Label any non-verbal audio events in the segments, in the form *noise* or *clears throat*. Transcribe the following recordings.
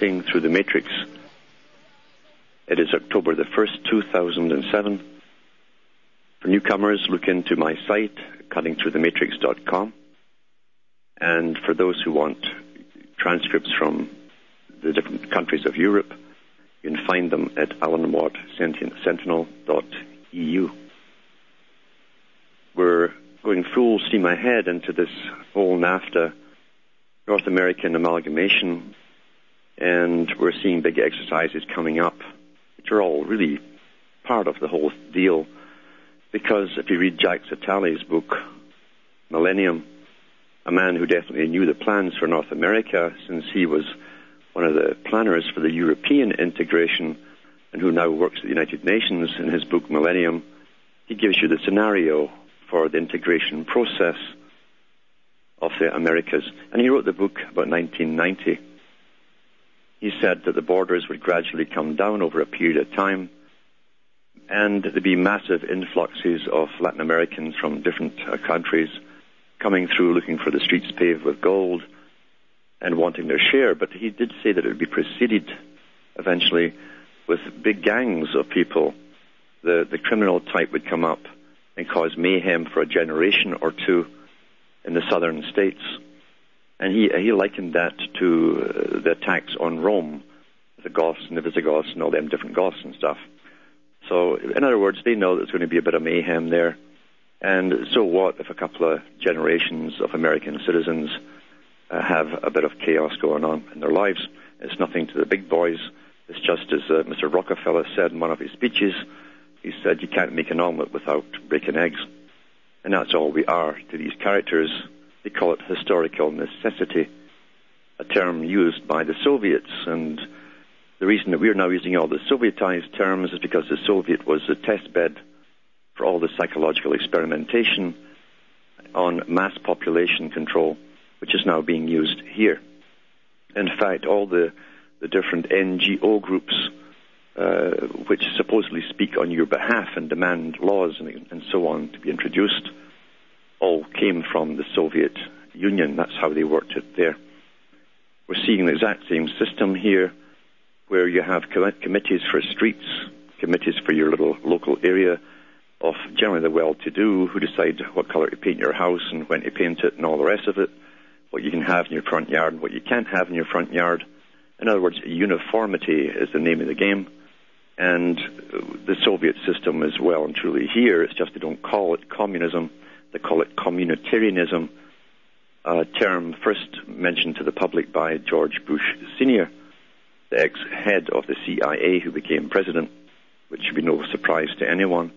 Cutting Through the Matrix. It is October the 1st, 2007. For newcomers, look into my site, cuttingthroughthematrix.com. And for those who want transcripts from the different countries of Europe, you can find them at alanwattsentinel.eu. We're going full steam ahead into this whole NAFTA North American amalgamation, and we're seeing big exercises coming up, which are all really part of the whole deal. Because if you read Jacques Attali's book, Millennium, a man who definitely knew the plans for North America since he was one of the planners for the European integration and who now works at the United Nations in his book Millennium, he gives you the scenario for the integration process of the Americas. And he wrote the book about 1990. He said that the borders would gradually come down over a period of time and there'd be massive influxes of Latin Americans from different uh, countries coming through looking for the streets paved with gold and wanting their share. But he did say that it would be preceded eventually with big gangs of people. The, the criminal type would come up and cause mayhem for a generation or two in the southern states. And he, he likened that to uh, the attacks on Rome, the Goths and the Visigoths and all them different Goths and stuff. So, in other words, they know there's going to be a bit of mayhem there. And so what if a couple of generations of American citizens uh, have a bit of chaos going on in their lives? It's nothing to the big boys. It's just as uh, Mr. Rockefeller said in one of his speeches. He said, you can't make an omelet without breaking eggs. And that's all we are to these characters. They call it historical necessity, a term used by the Soviets. And the reason that we're now using all the Sovietized terms is because the Soviet was the test bed for all the psychological experimentation on mass population control, which is now being used here. In fact, all the, the different NGO groups uh, which supposedly speak on your behalf and demand laws and, and so on to be introduced all came from the Soviet Union. That's how they worked it there. We're seeing the exact same system here where you have com- committees for streets, committees for your little local area of generally the well-to-do who decide what color to paint your house and when to paint it and all the rest of it, what you can have in your front yard and what you can't have in your front yard. In other words, uniformity is the name of the game. And the Soviet system is well and truly here. It's just they don't call it communism. They call it communitarianism, a term first mentioned to the public by George Bush Sr., the ex-head of the CIA who became president, which should be no surprise to anyone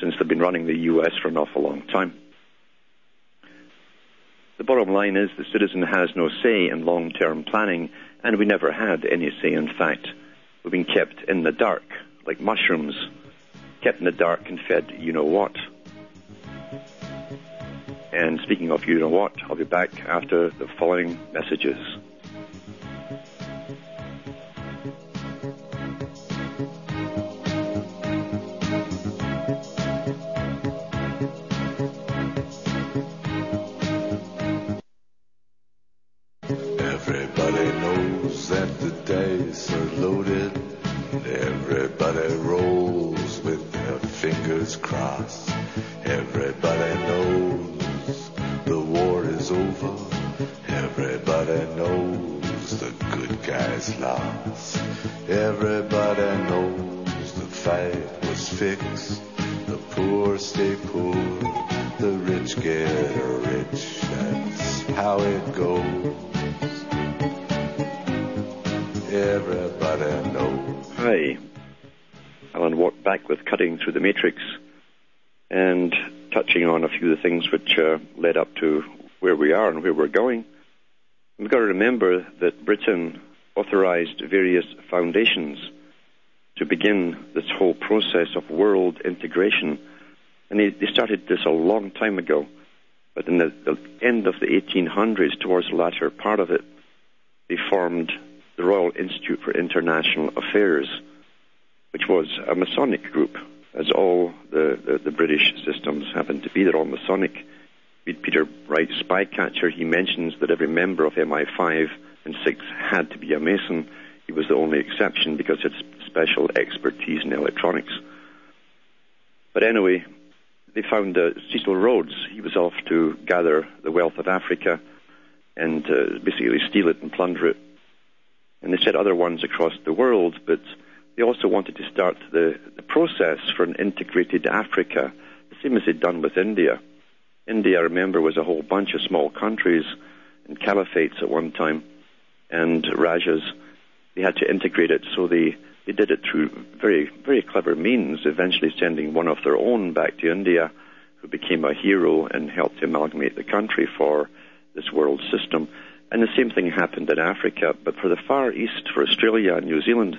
since they've been running the U.S. for an awful long time. The bottom line is the citizen has no say in long-term planning, and we never had any say, in fact. We've been kept in the dark, like mushrooms, kept in the dark and fed you know what. And speaking of you know what, I'll be back after the following messages. Britain authorized various foundations to begin this whole process of world integration. And they, they started this a long time ago. But in the, the end of the 1800s, towards the latter part of it, they formed the Royal Institute for International Affairs which was a Masonic group, as all the, the, the British systems happen to be. They're all Masonic. Peter Wright, Spycatcher, he mentions that every member of MI5 and 6 had to be a Mason. He was the only exception because it's special expertise in electronics. But anyway, they found uh, Cecil Rhodes. He was off to gather the wealth of Africa and uh, basically steal it and plunder it. And they set other ones across the world, but they also wanted to start the, the process for an integrated Africa, the same as they'd done with India. India, I remember, was a whole bunch of small countries and caliphates at one time, and Rajas. They had to integrate it, so they, they did it through very, very clever means, eventually sending one of their own back to India, who became a hero and helped amalgamate the country for this world system. And the same thing happened in Africa, but for the Far East, for Australia and New Zealand,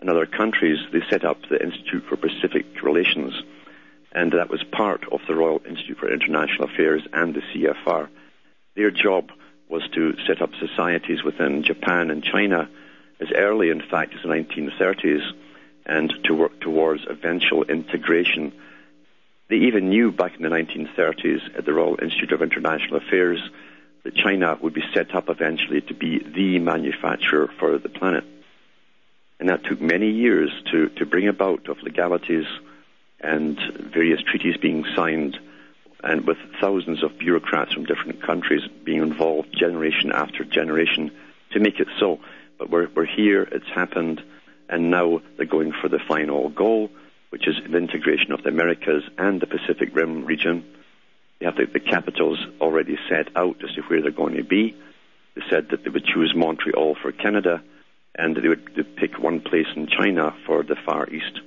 and other countries, they set up the Institute for Pacific Relations, and that was part of the Royal Institute for International Affairs and the CFR. Their job was to set up societies within Japan and China as early, in fact, as the 1930s, and to work towards eventual integration. They even knew back in the 1930s at the Royal Institute of International Affairs that China would be set up eventually to be the manufacturer for the planet. And that took many years to, to bring about of legalities and various treaties being signed and with thousands of bureaucrats from different countries being involved generation after generation to make it so. But we're, we're here, it's happened, and now they're going for the final goal, which is the integration of the Americas and the Pacific Rim region. They have the, the capitals already set out as to where they're going to be. They said that they would choose Montreal for Canada and they would pick one place in China for the Far East.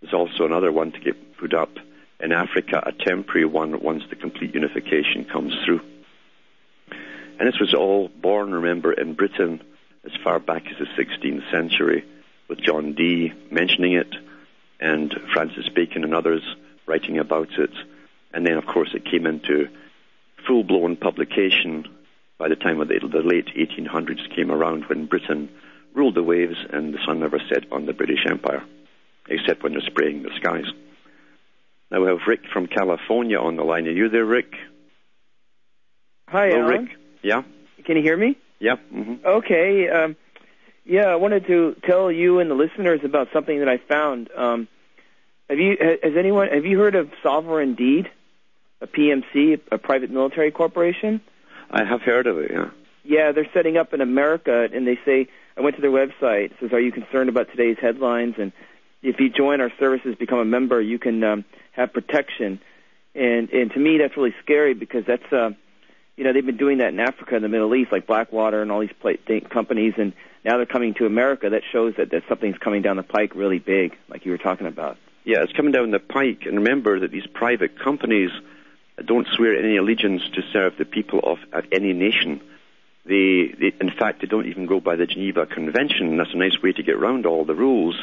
There's also another one to get put up in Africa, a temporary one once the complete unification comes through. And this was all born, remember, in Britain as far back as the 16th century, with John Dee mentioning it, and Francis Bacon and others writing about it. And then, of course, it came into full blown publication by the time of the, the late 1800s came around when Britain ruled the waves and the sun never set on the British Empire, except when they're spraying the skies. Now we have Rick from California on the line. Are you there, Rick? Hi, Hello, Alan. Rick. Yeah? Can you hear me? Yeah. hmm Okay. Um, yeah, I wanted to tell you and the listeners about something that I found. Um, have you has anyone have you heard of Sovereign Deed, a PMC, a private military corporation? I have heard of it, yeah. Yeah, they're setting up in America, and they say I went to their website. It says, "Are you concerned about today's headlines?" And if you join our services, become a member, you can um, have protection. And and to me, that's really scary because that's uh, you know they've been doing that in Africa and the Middle East, like Blackwater and all these pla th- companies, and now they're coming to America. That shows that that something's coming down the pike really big, like you were talking about. Yeah, it's coming down the pike. And remember that these private companies don't swear any allegiance to serve the people of at any nation. They, they, in fact, they don't even go by the Geneva Convention. That's a nice way to get around all the rules.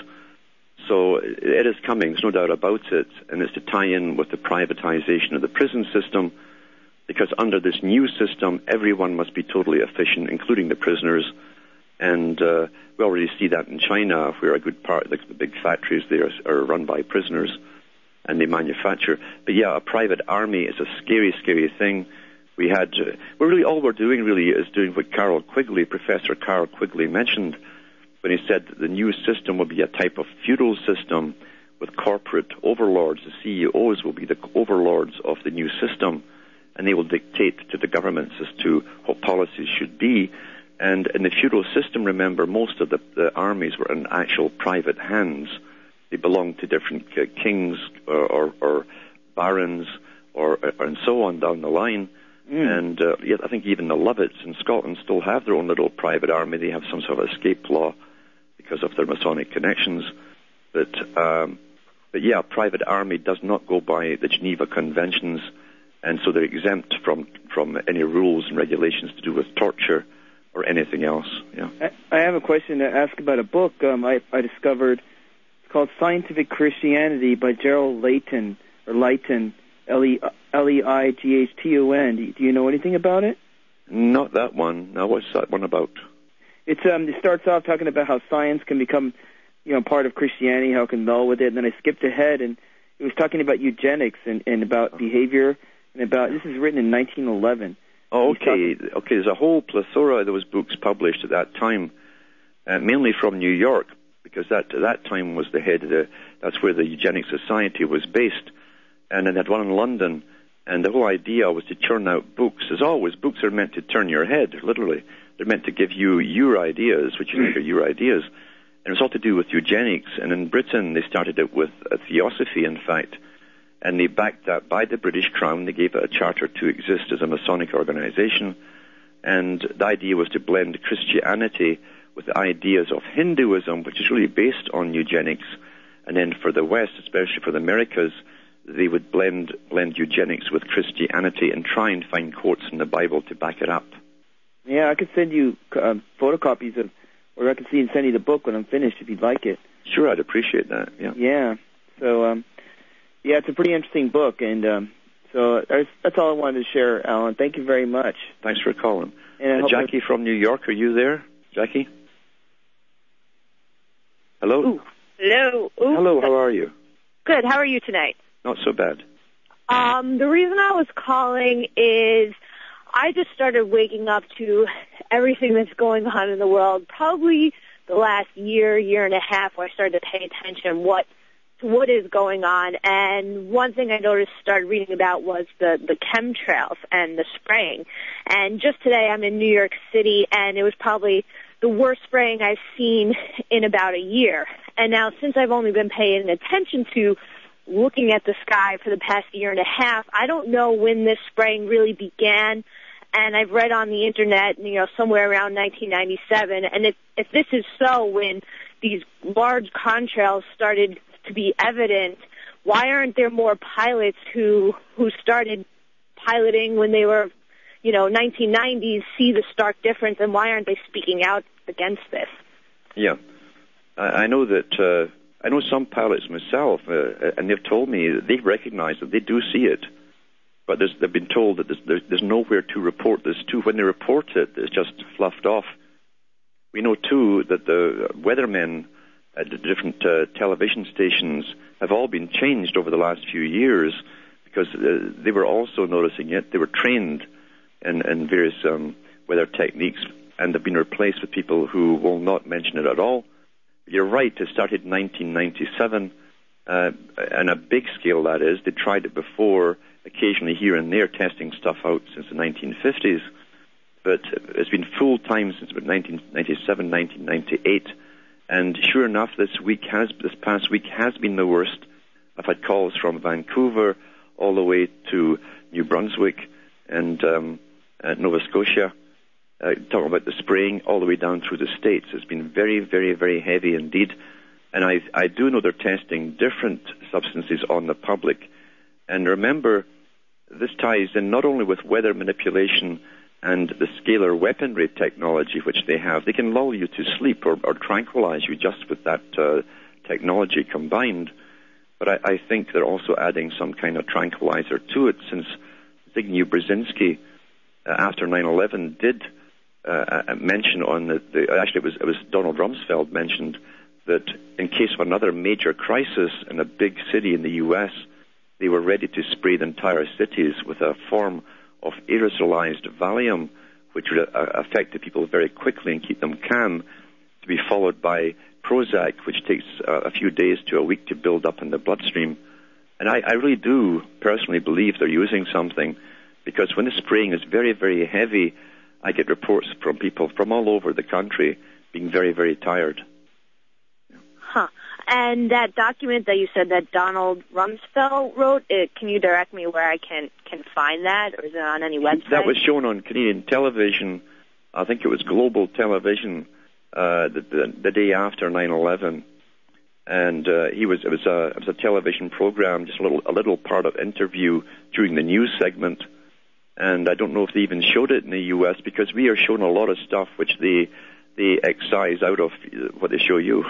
So it is coming. There's no doubt about it, and it's to tie in with the privatization of the prison system. Because under this new system, everyone must be totally efficient, including the prisoners. And uh, we already see that in China, where a good part of the, the big factories there are run by prisoners and they manufacture. But yeah, a private army is a scary, scary thing. We had, uh, well, really all we're doing really is doing what Carroll Quigley, Professor Carroll Quigley mentioned when he said that the new system will be a type of feudal system with corporate overlords. The CEOs will be the overlords of the new system. and they will dictate to the governments as to what policies should be. And in the feudal system, remember, most of the, the armies were in actual private hands. They belonged to different uh, kings or, or, or barons or, or, and so on down the line. Mm. And uh, yet, I think even the Lovetts in Scotland still have their own little private army. They have some sort of escape law because of their Masonic connections. But um, but yeah, a private army does not go by the Geneva Conventions, and so they're exempt from from any rules and regulations to do with torture or anything else. Yeah. I, I have a question to ask about a book um, I, I discovered. It's called Scientific Christianity by Gerald Leighton or Leighton, L E L E I G H T O N. Do, do you know anything about it? Not that one. Now, what's that one about? It's um, it starts off talking about how science can become, you know, part of Christianity, how it can meld with it. And then I skipped ahead and it was talking about eugenics and, and about behavior and about this is written in 1911. Oh, okay. Okay, there's a whole plethora of those books published at that time, uh, mainly from New York, because that at that time was the head of the. That's where the Eugenic Society was based, and then had one in London. And the whole idea was to churn out books. As always, books are meant to turn your head, literally. They're meant to give you your ideas, which you think are your ideas. And it was all to do with eugenics. And in Britain, they started it with a theosophy, in fact. And they backed that by the British Crown. They gave it a charter to exist as a Masonic organization. And the idea was to blend Christianity with the ideas of Hinduism, which is really based on eugenics. And then for the West, especially for the Americas, they would blend blend eugenics with Christianity and try and find quotes in the Bible to back it up. Yeah, I could send you uh, photocopies of, or I could see and send you the book when I'm finished if you'd like it. Sure, I'd appreciate that. Yeah. Yeah. So, um, yeah, it's a pretty interesting book, and um, so that's, that's all I wanted to share, Alan. Thank you very much. Thanks for calling. And Uh, hope Jackie from New York, are you there? Jackie? Hello? Ooh. Hello. Ooh. Hello, how are you? Good. How are you tonight? Not so bad. Um, the reason I was calling is I just started waking up to everything that's going on in the world. Probably the last year, year and a half, where I started to pay attention what what is going on. And one thing I noticed, started reading about, was the the chemtrails and the spraying. And just today, I'm in New York City, and it was probably the worst spraying I've seen in about a year. And now, since I've only been paying attention to looking at the sky for the past year and a half, I don't know when this spraying really began. And I've read on the internet, you know, somewhere around 1997. And if, if this is so, when these large contrails started to be evident, why aren't there more pilots who who started piloting when they were, you know, 1990s, see the stark difference, and why aren't they speaking out against this? Yeah. I, I know that, uh, I know some pilots myself, uh, and they've told me that they recognize that they do see it, but they've been told that there's, there's, nowhere to report this to. When they report it, it's just fluffed off. We know too that the weathermen at the different uh, television stations have all been changed over the last few years because uh, they were also noticing it. They were trained in, in various um, weather techniques and they've been replaced with people who will not mention it at all. You're right, it started in 1997, uh, and a big scale that is. They tried it before, occasionally here and there, testing stuff out since the 1950s. But it's been full time since about 1997, 1998. And sure enough, this week has, this past week has been the worst. I've had calls from Vancouver all the way to New Brunswick and um, uh, Nova Scotia, uh, talking about the spraying all the way down through the states. It's been very, very, very heavy indeed. And I, I do know they're testing different substances on the public. And remember, this ties in not only with weather manipulation and the scalar weaponry technology which they have. They can lull you to sleep or, or tranquilize you just with that uh, technology combined. But I, I think they're also adding some kind of tranquilizer to it since Zbigniew Brzezinski, uh, after 9-11, did uh, mention on the, the, actually it was, it was Donald Rumsfeld mentioned that in case of another major crisis in a big city in the U.S., they were ready to spray the entire cities with a form of aerosolized Valium, which would uh, affect the people very quickly and keep them calm, to be followed by Prozac, which takes uh, a few days to a week to build up in the bloodstream. And I, I really do personally believe they're using something Because when the spraying is very, very heavy, I get reports from people from all over the country being very, very tired. And that document that you said that Donald Rumsfeld wrote, it, can you direct me where I can can find that, or is it on any website? That was shown on Canadian television. I think it was Global Television uh, the, the, the day after 9/11, and uh, he was it was a it was a television program, just a little a little part of interview during the news segment. And I don't know if they even showed it in the U.S. because we are shown a lot of stuff which they they excise out of what they show you.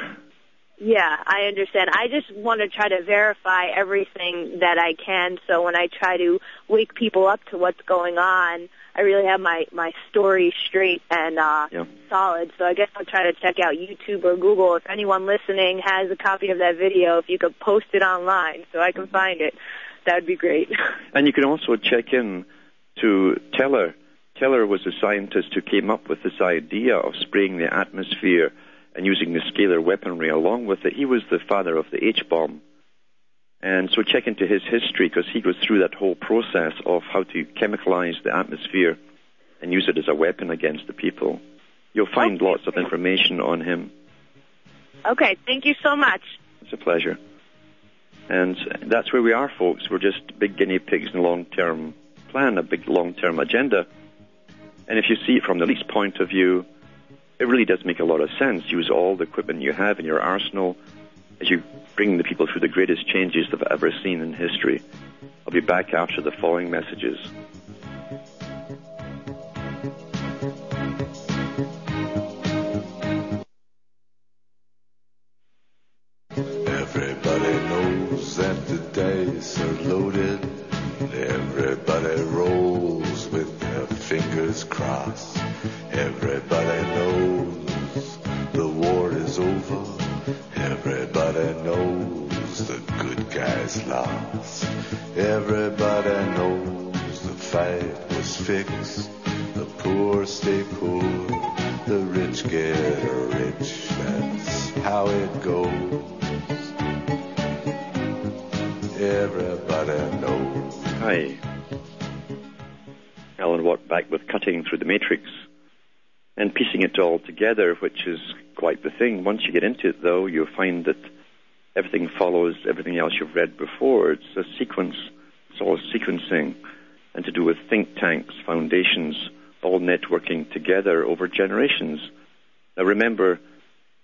Yeah, I understand. I just want to try to verify everything that I can so when I try to wake people up to what's going on, I really have my my story straight and uh Yeah. solid. So I guess I'll try to check out YouTube or Google if anyone listening has a copy of that video if you could post it online so I can find it. That would be great. *laughs* And you can also check in to Teller. Teller was a scientist who came up with this idea of spraying the atmosphere and using the scalar weaponry along with it. He was the father of the H bomb. And so check into his history because he goes through that whole process of how to chemicalize the atmosphere and use it as a weapon against the people. You'll find Okay, lots of information on him. okay, thank you so much. It's a pleasure. And that's where we are, folks. We're just big guinea pigs in a long-term plan, a big long-term agenda. And if you see it from the least point of view, it really does make a lot of sense. Use all the equipment you have in your arsenal as you bring the people through the greatest changes they've ever seen in history. I'll be back after the following messages. Everybody knows that the dice are loaded. Everybody rolls with their fingers crossed. Everybody fixed. The poor stay poor. The rich get rich. That's how it goes. Everybody knows. Hi. Alan Watt back with Cutting Through the Matrix and piecing it all together, which is quite the thing. Once you get into it, though, you'll find that everything follows everything else you've read before. It's a sequence, it's all sequencing, and to do with think tanks, foundations, all networking together over generations. Now remember,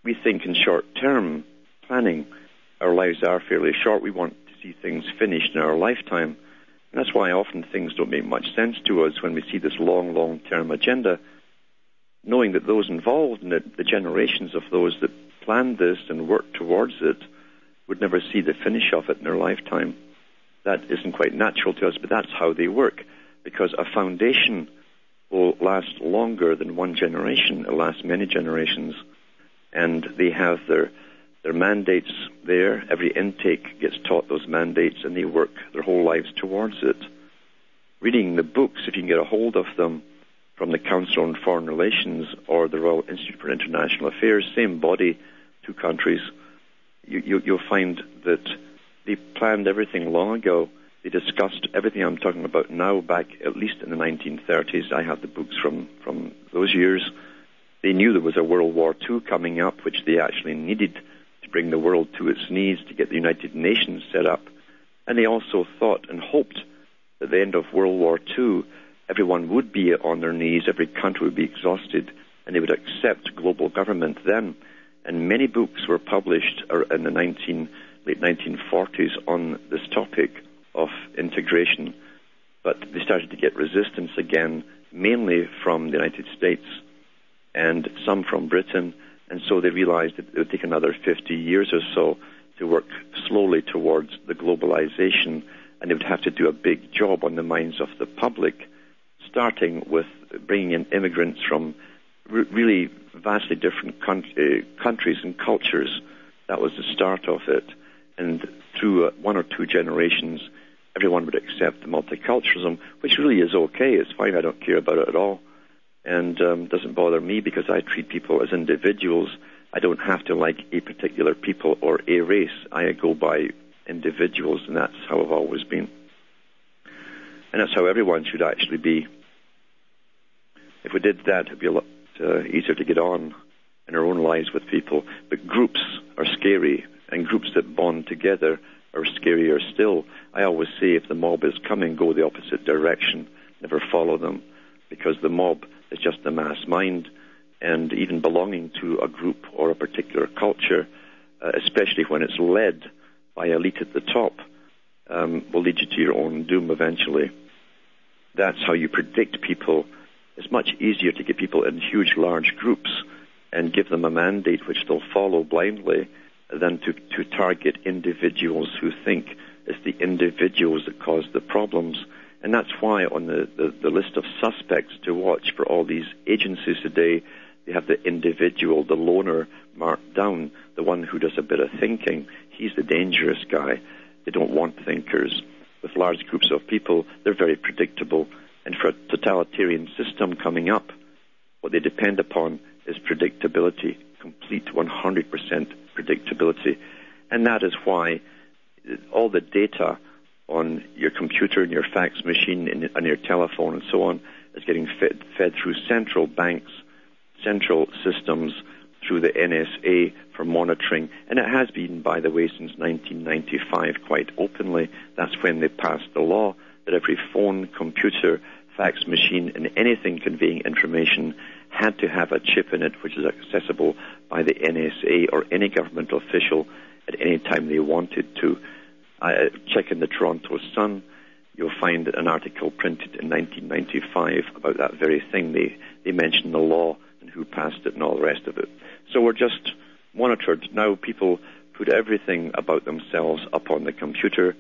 we think in short term planning. Our lives are fairly short. We want to see things finished in our lifetime. And that's why often things don't make much sense to us when we see this long, long term agenda, knowing that those involved in it, the generations of those that planned this and worked towards it, would never see the finish of it in their lifetime. That isn't quite natural to us, but that's how they work. Because a foundation will last longer than one generation, it lasts many generations. And they have their their mandates there. Every intake gets taught those mandates, and they work their whole lives towards it. Reading the books, if you can get a hold of them, from the Council on Foreign Relations or the Royal Institute for International Affairs, same body, two countries, you, you, you'll find that they planned everything long ago. They discussed everything I'm talking about now back at least in the 1930s. I have the books from, from those years. They knew there was a World War II coming up, which they actually needed to bring the world to its knees to get the United Nations set up. And they also thought and hoped that at the end of World War II, everyone would be on their knees, every country would be exhausted, and they would accept global government then. And many books were published uh, in the 19, late 1940s on this topic of integration. But they started to get resistance again, mainly from the United States and some from Britain. And so they realized that it would take another 50 years or so to work slowly towards the globalization, and they would have to do a big job on the minds of the public, starting with bringing in immigrants from re- really vastly different uh, countries and cultures. That was the start of it. And through uh, one or two generations, everyone would accept the multiculturalism, which really is okay. It's fine. I don't care about it at all and um, doesn't bother me because I treat people as individuals. I don't have to like a particular people or a race. I go by individuals, and that's how I've always been. And that's how everyone should actually be. If we did that, it'd be a lot uh, easier to get on in our own lives with people. But groups are scary, and groups that bond together are scarier still. I always say if the mob is coming, go the opposite direction. Never follow them, because the mob is just the mass mind, and even belonging to a group or a particular culture, uh, especially when it's led by elite at the top, um, will lead you to your own doom eventually. That's how you predict people. It's much easier to get people in huge, large groups and give them a mandate which they'll follow blindly than to, to target individuals who think it's the individuals that cause the problems. And that's why on the, the, the list of suspects to watch for all these agencies today, they have the individual, the loner marked down, the one who does a bit of thinking. He's the dangerous guy. They don't want thinkers. With large groups of people, they're very predictable. And for a totalitarian system coming up, what they depend upon is predictability, complete 100% predictability. And that is why all the data on your computer and your fax machine and your telephone and so on is getting fed, fed through central banks, central systems, through the NSA for monitoring. And it has been, by the way, since 1995 quite openly. That's when they passed the law that every phone, computer, fax machine, and anything conveying information had to have a chip in it which is accessible by the NSA or any government official at any time they wanted to. Uh, check in the Toronto Sun, you'll find an article printed in 1995 about that very thing. They, they mention the law and who passed it and all the rest of it. So we're just monitored. Now people put everything about themselves up on the computer.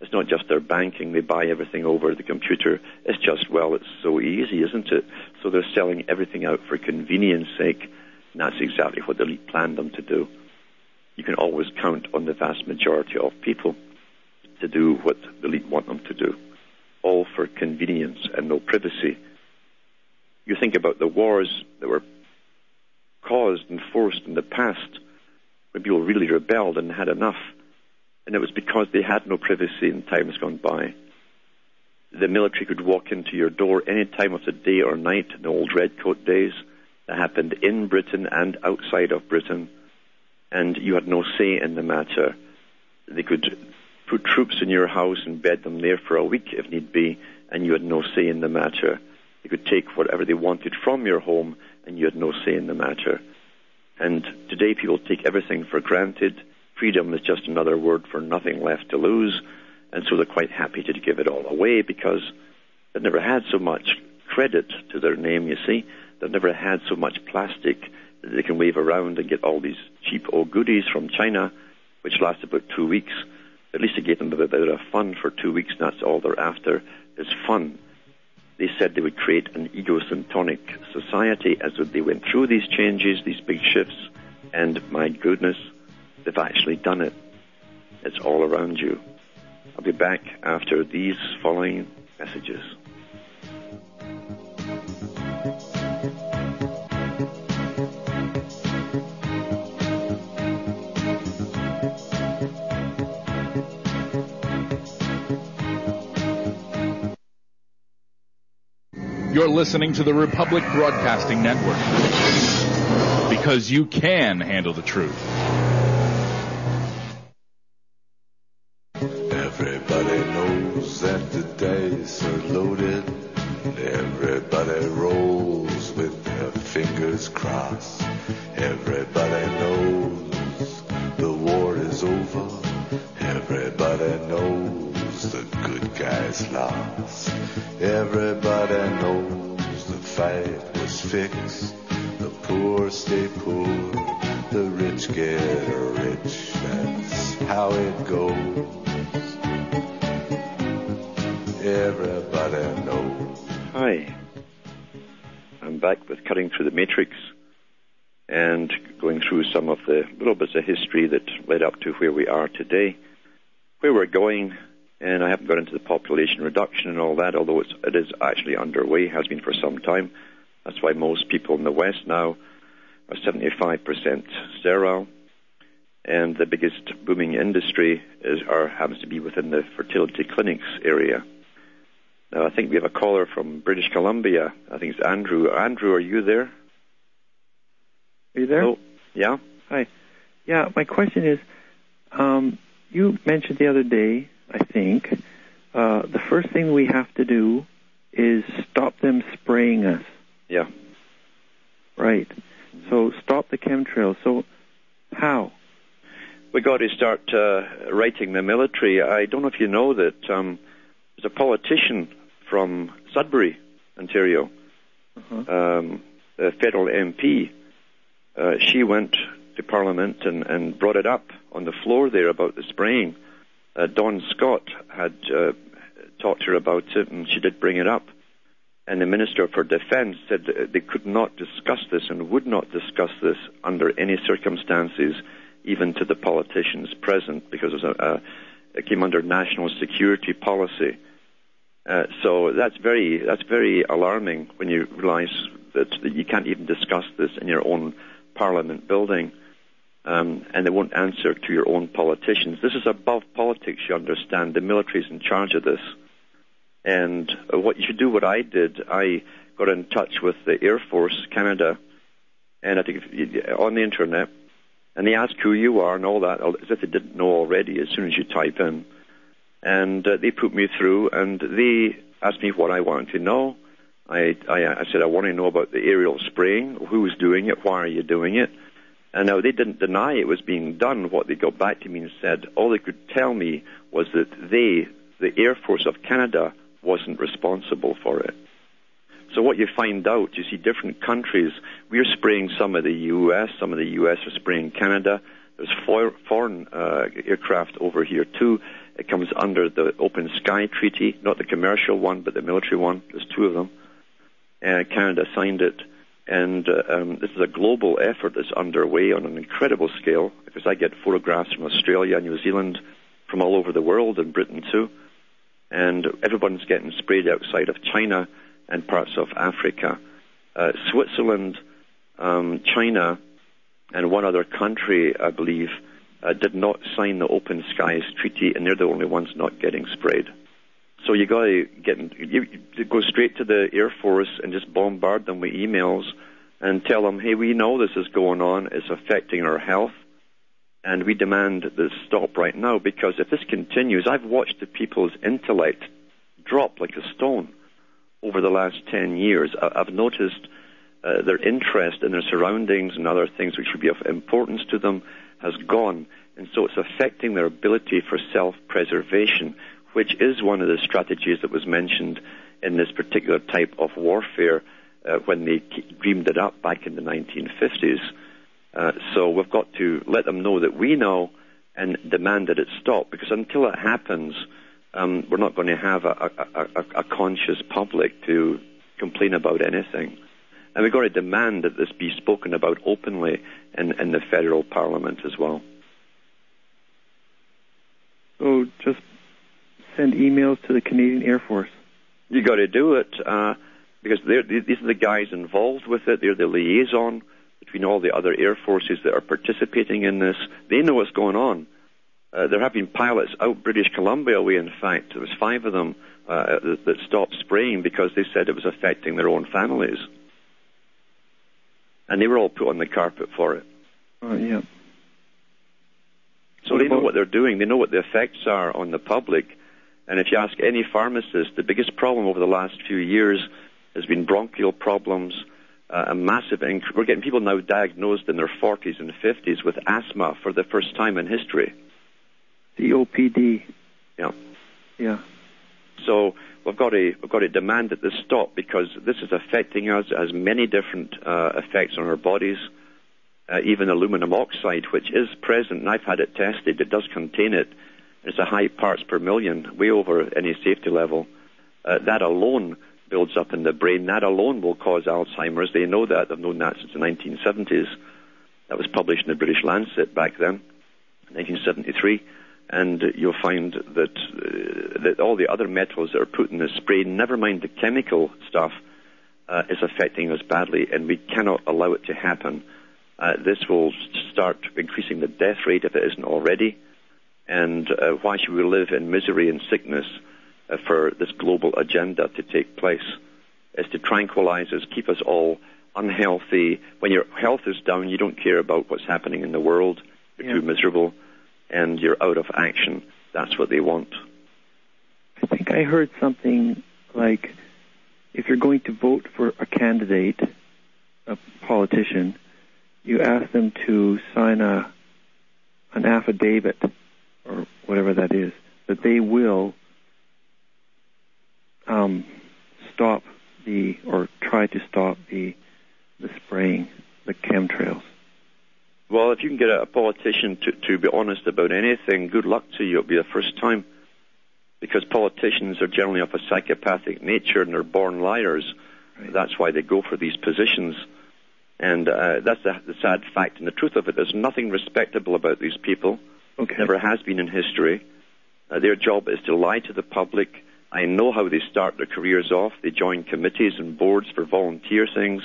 It's not just their banking, they buy everything over the computer. It's just, well, it's so easy, isn't it? So they're selling everything out for convenience sake, and that's exactly what the elite planned them to do. You can always count on the vast majority of people to do what the elite want them to do, all for convenience and no privacy. You think about the wars that were caused and forced in the past when people really rebelled and had enough and it was because they had no privacy in times gone by. The military could walk into your door any time of the day or night in the old redcoat days. That happened in Britain and outside of Britain, and you had no say in the matter. They could put troops in your house and bed them there for a week if need be, and you had no say in the matter. They could take whatever they wanted from your home, and you had no say in the matter. And today people take everything for granted freedom is just another word for nothing left to lose, and so they're quite happy to give it all away because they've never had so much credit to their name, you see. They've never had so much plastic that they can wave around and get all these cheap old goodies from China, which last about two weeks. At least it gave them a bit of fun for two weeks, and that's all they're after is fun. They said they would create an egocentric society as they went through these changes, these big shifts, done it. It's all around you. I'll be back after these following messages. You're listening to the Republic Broadcasting Network because you can handle the truth. Where we are today, where we're going, and I haven't got into the population reduction and all that, although it's, it is actually underway, has been for some time. That's why most people in the West now are 75% sterile, and the biggest booming industry is, or happens to be within the fertility clinics area. Now, I think we have a caller from British Columbia. I think it's Andrew. Andrew, are you there? Are you there? Oh, yeah. Hi. Yeah, my question is, um, you mentioned the other day, I think, uh, the first thing we have to do is stop them spraying us. Yeah. Right. So stop the chemtrails. So how? We got to start uh, writing the military. I don't know if you know that um, there's a politician from Sudbury, Ontario, Uh-huh. um, a federal MP. Uh, she went to Parliament and, and brought it up on the floor there about the spraying. Uh, Don Scott had uh, talked to her about it, and she did bring it up. And the Minister for Defence said they could not discuss this and would not discuss this under any circumstances, even to the politicians present, because it, a, a, it came under national security policy. Uh, so that's very that's very alarming when you realise that, that you can't even discuss this in your own parliament building, um, and they won't answer to your own politicians. This is above politics. You understand? The military is in charge of this, and uh, what you should do, what I did, I got in touch with the Air Force Canada, and I think on the internet, and they ask who you are and all that, as if they didn't know already. As soon as you type in and uh, they put me through and they asked me what I wanted to know. I, I, I said I want to know about the aerial spraying, who's doing it, why are you doing it? And now they didn't deny it was being done. What they got back to me and said, all they could tell me was that they, the Air Force of Canada, wasn't responsible for it. So what you find out, you see different countries. We're spraying some of the U.S., some of the U.S. are spraying Canada. There's for, foreign uh, aircraft over here too. It comes under the Open Sky Treaty, not the commercial one, but the military one. There's two of them. Uh, Canada signed it. And uh, um, this is a global effort that's underway on an incredible scale because I get photographs from Australia, New Zealand, from all over the world, and Britain too. And everyone's getting sprayed outside of China and parts of Africa. Uh, Switzerland, um, China, and one other country, I believe, uh, did not sign the Open Skies Treaty, and they're the only ones not getting sprayed. So you got to get you, you go straight to the Air Force and just bombard them with emails and tell them, hey, we know this is going on, it's affecting our health, and we demand this stop right now because if this continues, I've watched the people's intellect drop like a stone over the last 10 years. I've noticed uh, their interest in their surroundings and other things which would be of importance to them has gone. And so it's affecting their ability for self-preservation, which is one of the strategies that was mentioned in this particular type of warfare uh, when they dreamed it up back in the 1950s. Uh, so we've got to let them know that we know and demand that it stop, because until it happens, um, we're not going to have a, a, a, a conscious public to complain about anything. And we've got to demand that this be spoken about openly in, in the federal parliament as well. So just send emails to the Canadian Air Force. You got to do it uh, because they're, these are the guys involved with it. They're the liaison between all the other air forces that are participating in this. They know what's going on. Uh, there have been pilots out British Columbia way. In fact, there was five of them uh, that, that stopped spraying because they said it was affecting their own families, and they were all put on the carpet for it. Oh, yeah. So What they know what they're doing. They know what the effects are on the public. And if you ask any pharmacist, the biggest problem over the last few years has been bronchial problems, uh, a massive inc- We're getting people now diagnosed in their 40s and 50s with asthma for the first time in history. COPD. Yeah. Yeah. So we've got to we've got to demand that this stop because this is affecting us. It has many different uh, effects on our bodies. Uh, even aluminum oxide, which is present, and I've had it tested, it does contain it. It's a high parts per million, way over any safety level. Uh, that alone builds up in the brain. That alone will cause Alzheimer's. They know that. They've known that since the 1970s. That was published in the British Lancet back then, 1973 and you'll find that uh, that all the other metals that are put in the spray, never mind the chemical stuff, uh, is affecting us badly, and we cannot allow it to happen. Uh, this will start increasing the death rate if it isn't already. And uh, why should we live in misery and sickness uh, for this global agenda to take place. Is to tranquilize us, keep us all unhealthy. When your health is down, you don't care about what's happening in the world. You're Yeah. too miserable, and you're out of action. That's what they want. I think I heard something like if you're going to vote for a candidate, a politician, you ask them to sign a an affidavit whatever that is that they will um, stop the or try to stop the the spraying, the chemtrails. Well, if you can get a politician to, to be honest about anything, good luck to you. It'll be the first time. Because politicians are generally of a psychopathic nature and they're born liars. Right. That's why they go for these positions. And uh, that's the, the sad fact. And the truth of it, there's nothing respectable about these people. Okay. Never has been in history. Uh, their job is to lie to the public. I know how they start their careers off. They join committees and boards for volunteer things.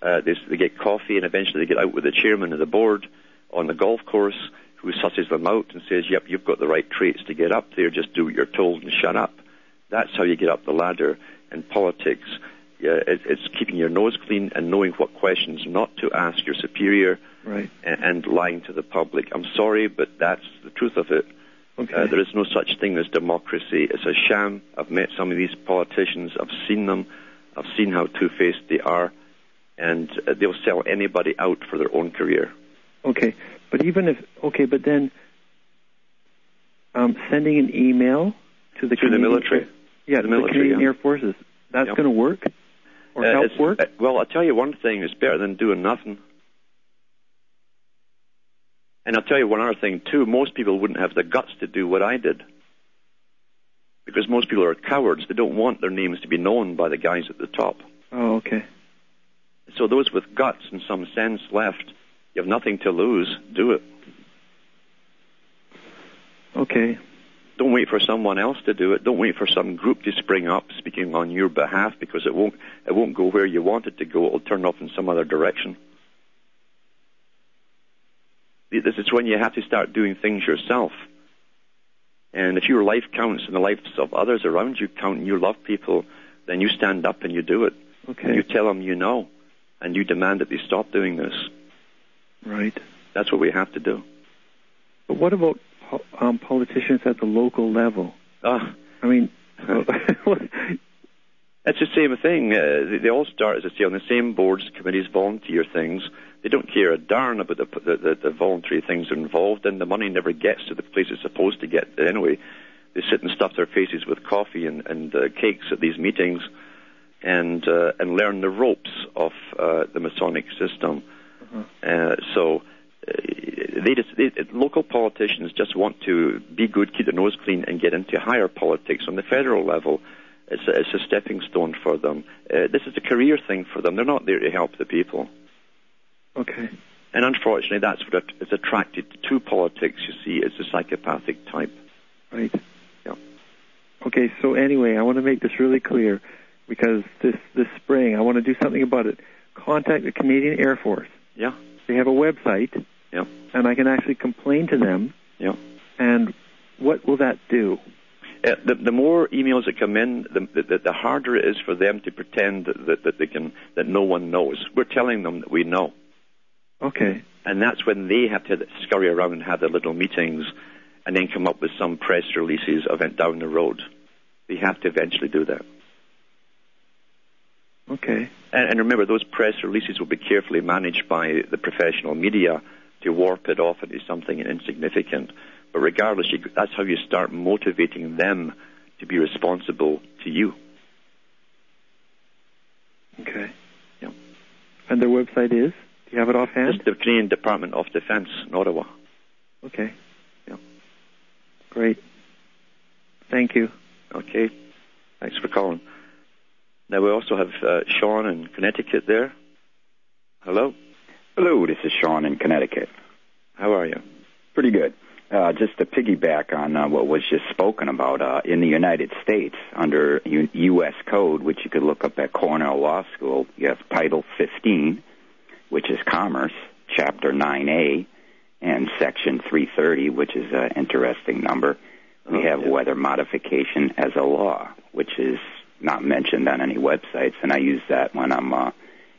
Uh, they, they get coffee and eventually they get out with the chairman of the board on the golf course who susses them out and says, yep, you've got the right traits to get up there. Just do what you're told and shut up. That's how you get up the ladder in politics. Yeah, it, it's keeping your nose clean and knowing what questions not to ask your superior Right. and, and lying to the public. I'm sorry, but that's the truth of it. Okay. Uh, there is no such thing as democracy. It's a sham. I've met some of these politicians. I've seen them. I've seen how two-faced they are, and uh, they'll sell anybody out for their own career. Okay, but even if okay, but then um, sending an email to the To the military. yeah, the military, the Canadian yeah. Air Forces, that's Yep. going to work or Uh, help work. uh, well, I'll tell you one thing: it's better than doing nothing. And I'll tell you one other thing too. Most people wouldn't have the guts to do what I did. Because most people are cowards. They don't want their names to be known by the guys at the top. oh, okay. So those with guts and some sense left, you have nothing to lose. Do it. Okay. Don't wait for someone else to do it. Don't wait for some group to spring up speaking on your behalf because it won't it won't go where you want it to go. It'll turn off in some other direction. This is when you have to start doing things yourself. And if your life counts and the lives of others around you count and you love people, then you stand up and you do it. Okay. And you tell them you know. And you demand that they stop doing this. right. That's what we have to do. But what about um, politicians at the local level? Ah, I mean, *laughs* *laughs* It's the same thing. Uh, they, they all start, as I say, on the same boards, committees, volunteer things. They don't care a darn about the, the, the, voluntary things they're involved in. The money never gets to the place it's supposed to get anyway. They sit and stuff their faces with coffee and, and uh, cakes at these meetings and, uh, and learn the ropes of uh, the Masonic system. Uh, so uh, they just they, local politicians just want to be good, keep their nose clean, and get into higher politics on the federal level. It's a, it's a stepping stone for them. Uh, this is a career thing for them. They're not there to help the people. okay. And unfortunately, that's what is attracted to politics. You see, it's the psychopathic type. Right. Yeah. Okay, so anyway, I want to make this really clear because this this spring I want to do something about it. Contact the Canadian Air Force. Yeah, They have a website, yeah, and I can actually complain to them. yeah. And what will that do? Uh, the, the more emails that come in, the, the, the harder it is for them to pretend that, that, that they can that no one knows. We're telling them that we know. Okay. And that's when they have to scurry around and have their little meetings and then come up with some press releases event down the road. They have to eventually do that. Okay. And, and remember, those press releases will be carefully managed by the professional media to warp it off into something insignificant. But regardless, you, that's how you start motivating them to be responsible to you. Okay. Yeah. And their website is? Do you have it offhand? It's the Canadian Department of Defense in Ottawa. Okay. Yeah. Great. Thank you. Okay. Thanks for calling. Now we also have uh, Sean in Connecticut there. Hello. Hello, this is Sean in Connecticut. How are you? Pretty good. Uh, just to piggyback on uh, what was just spoken about, uh, in the United States, under U- U.S. Code, which you could look up at Cornell Law School, you have Title 15, which is Commerce, Chapter 9A, and Section 330, which is an interesting number, we have yeah. weather modification as a law, which is not mentioned on any websites, and I use that when I'm uh,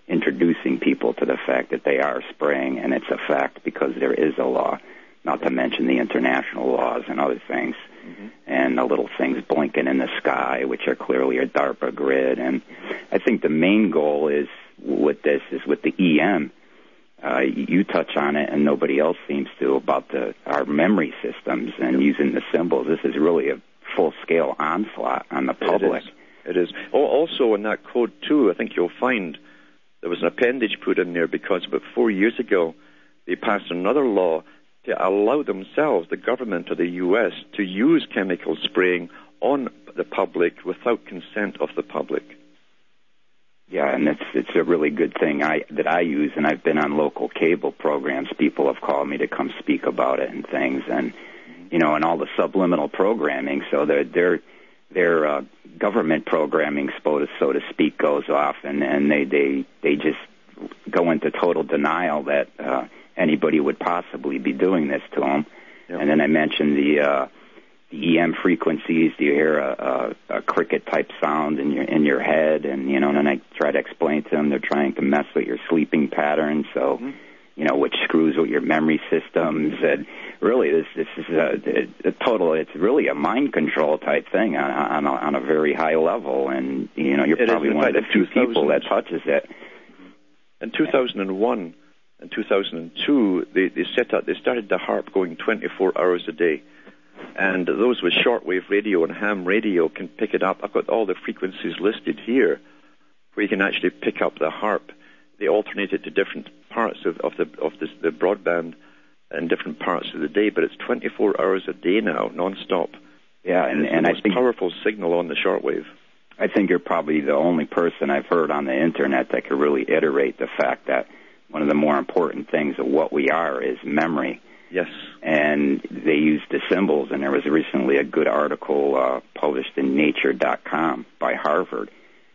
introducing people to the fact that they are spraying, and it's a fact because there is a law. Not to mention the international laws and other things, Mm-hmm. and the little things blinking in the sky, which are clearly a DARPA grid. And I think the main goal is with this is with the EM. Uh, you touch on it, and nobody else seems to about the our memory systems and using the symbols. This is really a full-scale onslaught on the public. It is. It is. Also, in that code too, I think you'll find there was an appendage put in there because about four years ago they passed another law to allow themselves, the government of the U.S., to use chemical spraying on the public without consent of the public. Yeah, and it's it's a really good thing I that I use, and I've been on local cable programs. People have called me to come speak about it and things, and you know, and all the subliminal programming. So their their their uh, government programming, so to so to speak, goes off, and and they they they just go into total denial that uh, anybody would possibly be doing this to them. Yeah. And then I mentioned the uh, the EM frequencies. Do you hear a, a, a cricket type sound in your in your head? And you know, and then I try to explain to them they're trying to mess with your sleeping patterns. So, you know, which screws with your memory systems. And really, this this is a, a total. It's really a mind control type thing on on a, on a very high level. And you know, you're It probably one of the few people that touches it. In 2001 and 2002, they, they set up, they started the HAARP going 24 hours a day. And those with shortwave radio and ham radio can pick it up. I've got all the frequencies listed here where you can actually pick up the HAARP. They alternate it to different parts of, of, the, of this, the broadband in different parts of the day, but it's 24 hours a day now, non-stop. Yeah, and it's and the I most think powerful signal on the shortwave. I think you're probably the only person I've heard on the internet that could really iterate the fact that one of the more important things of what we are is memory. Yes. And they use the symbols, and there was recently a good article uh, published in Nature.com by Harvard.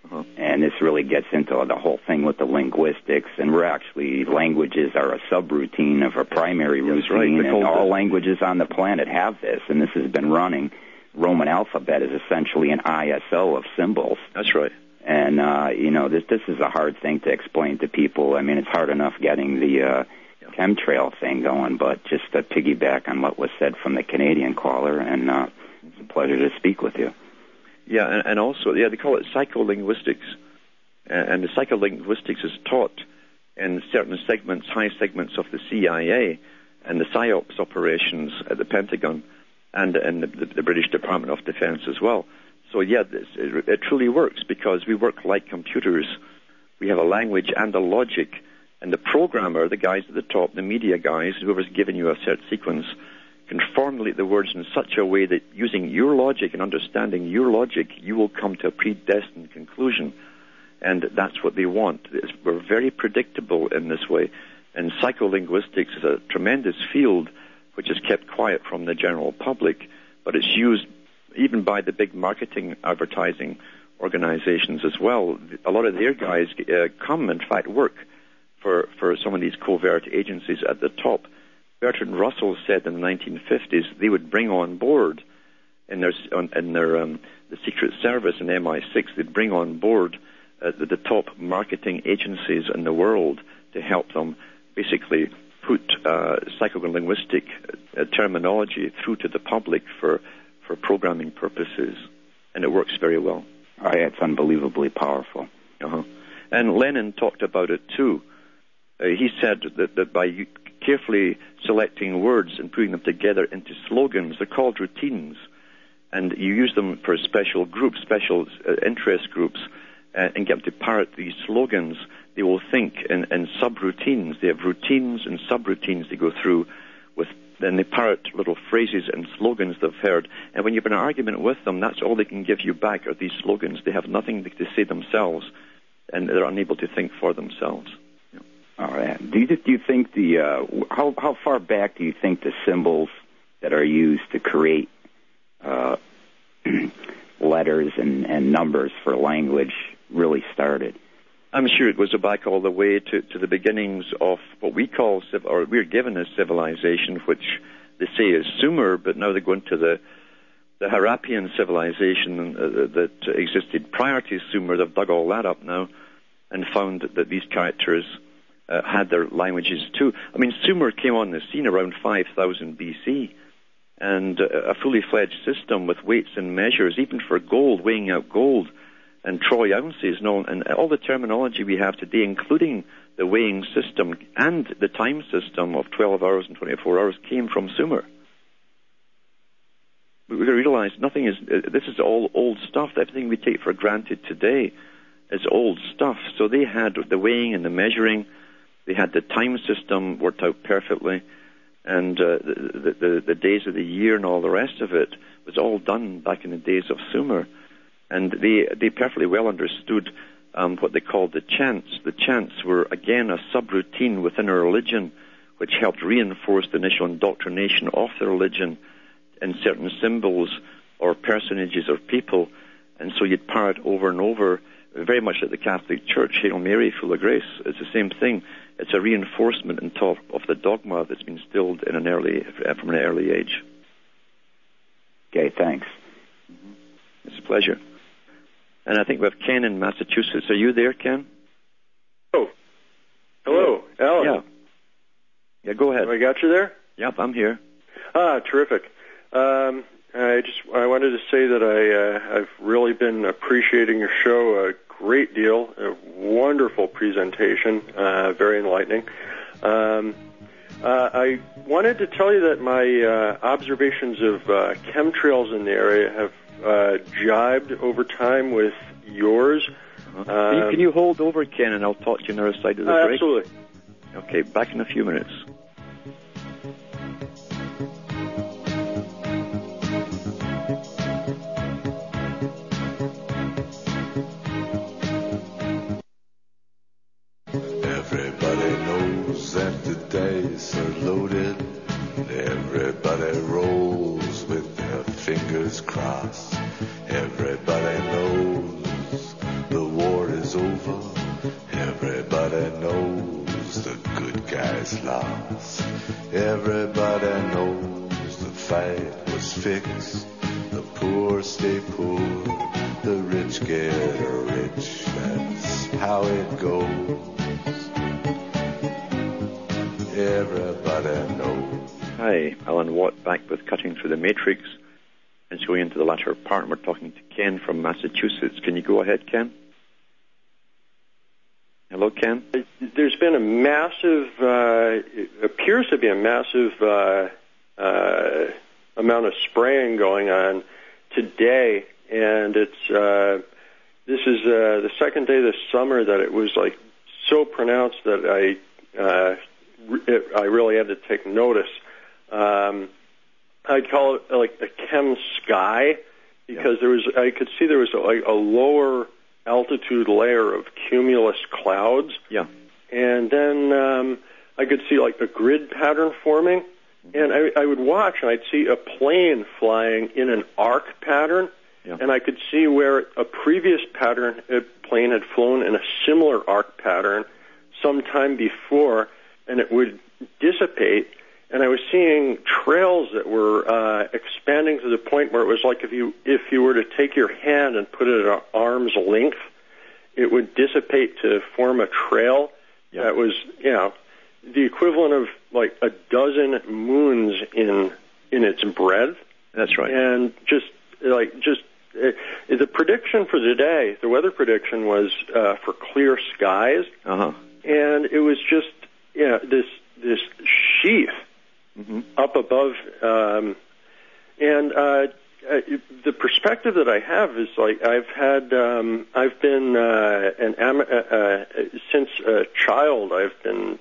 Uh-huh. And this really gets into the whole thing with the linguistics, and we're actually languages are a subroutine of a primary right. routine, We and all languages on the planet have this, and this has been running. Roman alphabet is essentially an ISO of symbols. That's right. And uh, you know, this this is a hard thing to explain to people. I mean, it's hard enough getting the uh, chemtrail thing going, but just to piggyback on what was said from the Canadian caller, and uh, it's a pleasure to speak with you. Yeah, and, and also, yeah, they call it psycholinguistics. And the psycholinguistics is taught in certain segments, high segments of the CIA and the PSYOPs operations at the Pentagon and in the, the British Department of Defense as well. So, yeah, it, it truly works because we work like computers. We have a language and a logic. And the programmer, the guys at the top, the media guys, whoever's giving you a certain sequence, can formulate the words in such a way that using your logic and understanding your logic, you will come to a predestined conclusion. And that's what they want. It's, we're very predictable in this way. And psycholinguistics is a tremendous field which is kept quiet from the general public, but it's used even by the big marketing advertising organizations as well. A lot of their guys uh, come, in fact, work for, for some of these covert agencies at the top. Bertrand Russell said in the 1950s they would bring on board in their in their um, the Secret Service and MI6 they'd bring on board uh, the, the top marketing agencies in the world to help them basically put uh, psycholinguistic uh, terminology through to the public for for programming purposes, and it works very well. Oh, yeah, it's unbelievably powerful. Uh-huh. And Lenin talked about it too. Uh, he said that, that by carefully selecting words and putting them together into slogans, they're called routines, and you use them for special groups, special uh, interest groups, uh, and get them to parrot these slogans. They will think in, in subroutines. They have routines and subroutines they go through with then they parrot little phrases and slogans they've heard. And when you have an argument with them, that's all they can give you back are these slogans. They have nothing to say themselves, and they're unable to think for themselves. All right. Do you do you think the uh, how how far back do you think the symbols that are used to create uh, *clears throat* letters and, and numbers for language really started? I'm sure it goes back all the way to, to the beginnings of what we call, or we're given as civilization, which they say is Sumer, but now they go into the the Harappian civilization uh, that existed prior to Sumer. They've dug all that up now and found that these characters uh, had their languages too. I mean, Sumer came on the scene around 5000 BC, and a fully fledged system with weights and measures, even for gold, weighing out gold and troy ounces, and all, and all the terminology we have today, including the weighing system and the time system of 12 hours and 24 hours, came from Sumer we realize nothing is, uh, this is all old stuff. Everything we take for granted today is old stuff. So they had the weighing and the measuring, they had the time system worked out perfectly, and uh, the, the, the days of the year and all the rest of it was all done back in the days of Sumer. And they, they perfectly well understood um, what they called the chants. The chants were, again, a subroutine within a religion which helped reinforce the initial indoctrination of the religion in certain symbols or personages or people, and so you'd parrot over and over, very much like the Catholic Church, Hail Mary, full of grace. It's the same thing. It's a reinforcement on top of the dogma that's been instilled in an early, from an early age. Okay, thanks. Mm-hmm. It's a pleasure. And I think we have Ken in Massachusetts. Are you there, Ken? Oh. Hello, Alan. Yeah. Yeah, go ahead. I got you there? Yep, I'm here. Ah, terrific. Um, I just I wanted to say that I uh, I've really been appreciating your show a great deal. A wonderful presentation, uh, very enlightening. Um, uh, I wanted to tell you that my uh, observations of uh, chemtrails in the area have uh, jibed over time with yours. Uh-huh. Can, you, can, you, hold over, Ken, and I'll talk to you on the other side of the uh, break? Absolutely. Okay, back in a few minutes. Lost. Everybody knows the fight was fixed. The poor stay poor. The rich get rich. That's how it goes everybody knows. Hi, Alan Watt back with Cutting Through the Matrix. And going into the latter part, we're talking to Ken from Massachusetts. Can you go ahead, Ken? Hello, Ken. There's been a massive, uh, appears to be a massive uh, uh, amount of spraying going on today, and it's uh, this is uh, the second day this summer that it was like so pronounced that I uh, it, I really had to take notice. Um, I'd call it like a chem sky because yeah. there was I could see there was a, like a lower altitude layer of cumulus clouds. Yeah. And then um, I could see like a grid pattern forming, mm-hmm. and I, I would watch and I'd see a plane flying in an arc pattern. Yeah. And I could see where a previous pattern a plane had flown in a similar arc pattern sometime before, and it would dissipate. And I was seeing trails that were uh, expanding to the point where it was like if you if you were to take your hand and put it at arm's length, it would dissipate to form a trail yeah. that was you know the equivalent of like a dozen moons in in its breadth. That's right. And just like just uh, the prediction for today, the weather prediction was uh, for clear skies, uh-huh. and it was just you know, this this sheath. Up above, um, and uh, uh, the perspective that I have is like I've had um, I've been uh, an am- uh, uh, since a child I've been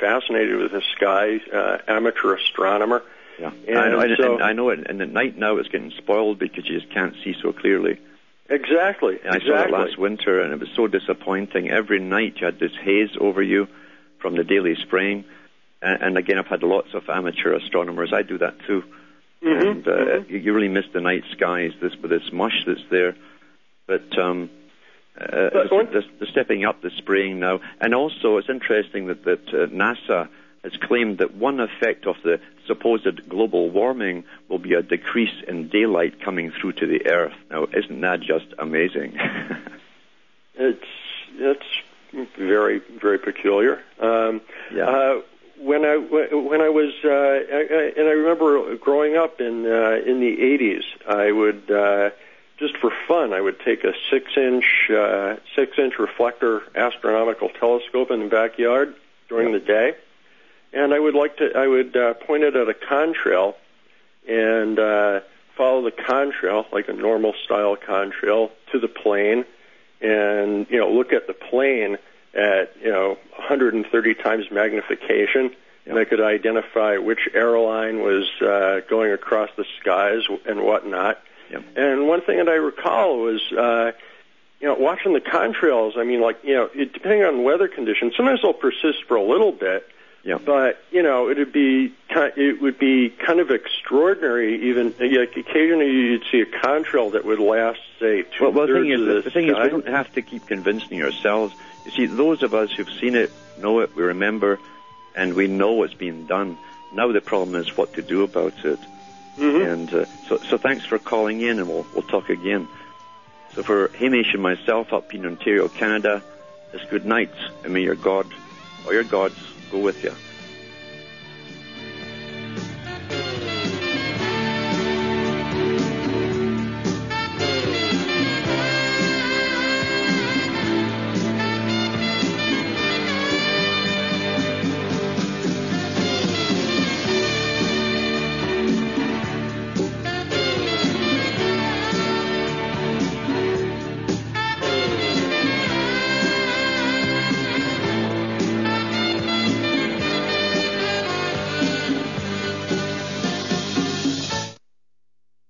fascinated with the sky, uh, amateur astronomer. Yeah, and I know, so, and I know it. And at night now it's getting spoiled because you just can't see so clearly. Exactly. And I exactly. saw it last winter, and it was so disappointing. Every night you had this haze over you from the daily spraying. And, and again, I've had lots of amateur astronomers. I do that too. Mm-hmm, and uh, mm-hmm. you really miss the night skies this with this mush that's there. But um, uh, but the, the, stepping up the spraying now, and also it's interesting that that uh, NASA has claimed that one effect of the supposed global warming will be a decrease in daylight coming through to the Earth. Now, isn't that just amazing? *laughs* it's it's very very peculiar. Um, yeah. Uh, when I when I was uh, I, and I remember growing up in uh, in the 80s, I would uh, just for fun I would take a six inch uh, six inch reflector astronomical telescope in the backyard during the day, and I would like to I would uh, point it at a contrail and uh, follow the contrail like a normal style contrail to the plane, and you know look at the plane at you know 130 times magnification, and I could identify which airline was uh, going across the skies and whatnot. Yep. And one thing that I recall was. Uh, you know, watching the contrails, I mean, like, you know, it, depending on weather conditions, sometimes they'll persist for a little bit, yeah. But you know, it'd be it would be kind of extraordinary. Even like occasionally, you'd see a contrail that would last, say, two well, well, the thing is, the, the thing is, we don't have to keep convincing ourselves. You see, those of us who've seen it know it, we remember, and we know what's being done. Now the problem is what to do about it. Mm-hmm. And uh, so, so thanks for calling in, and we'll we'll talk again. So for Hamish and myself up in Ontario, Canada, it's good night, and may your God or your gods go with you.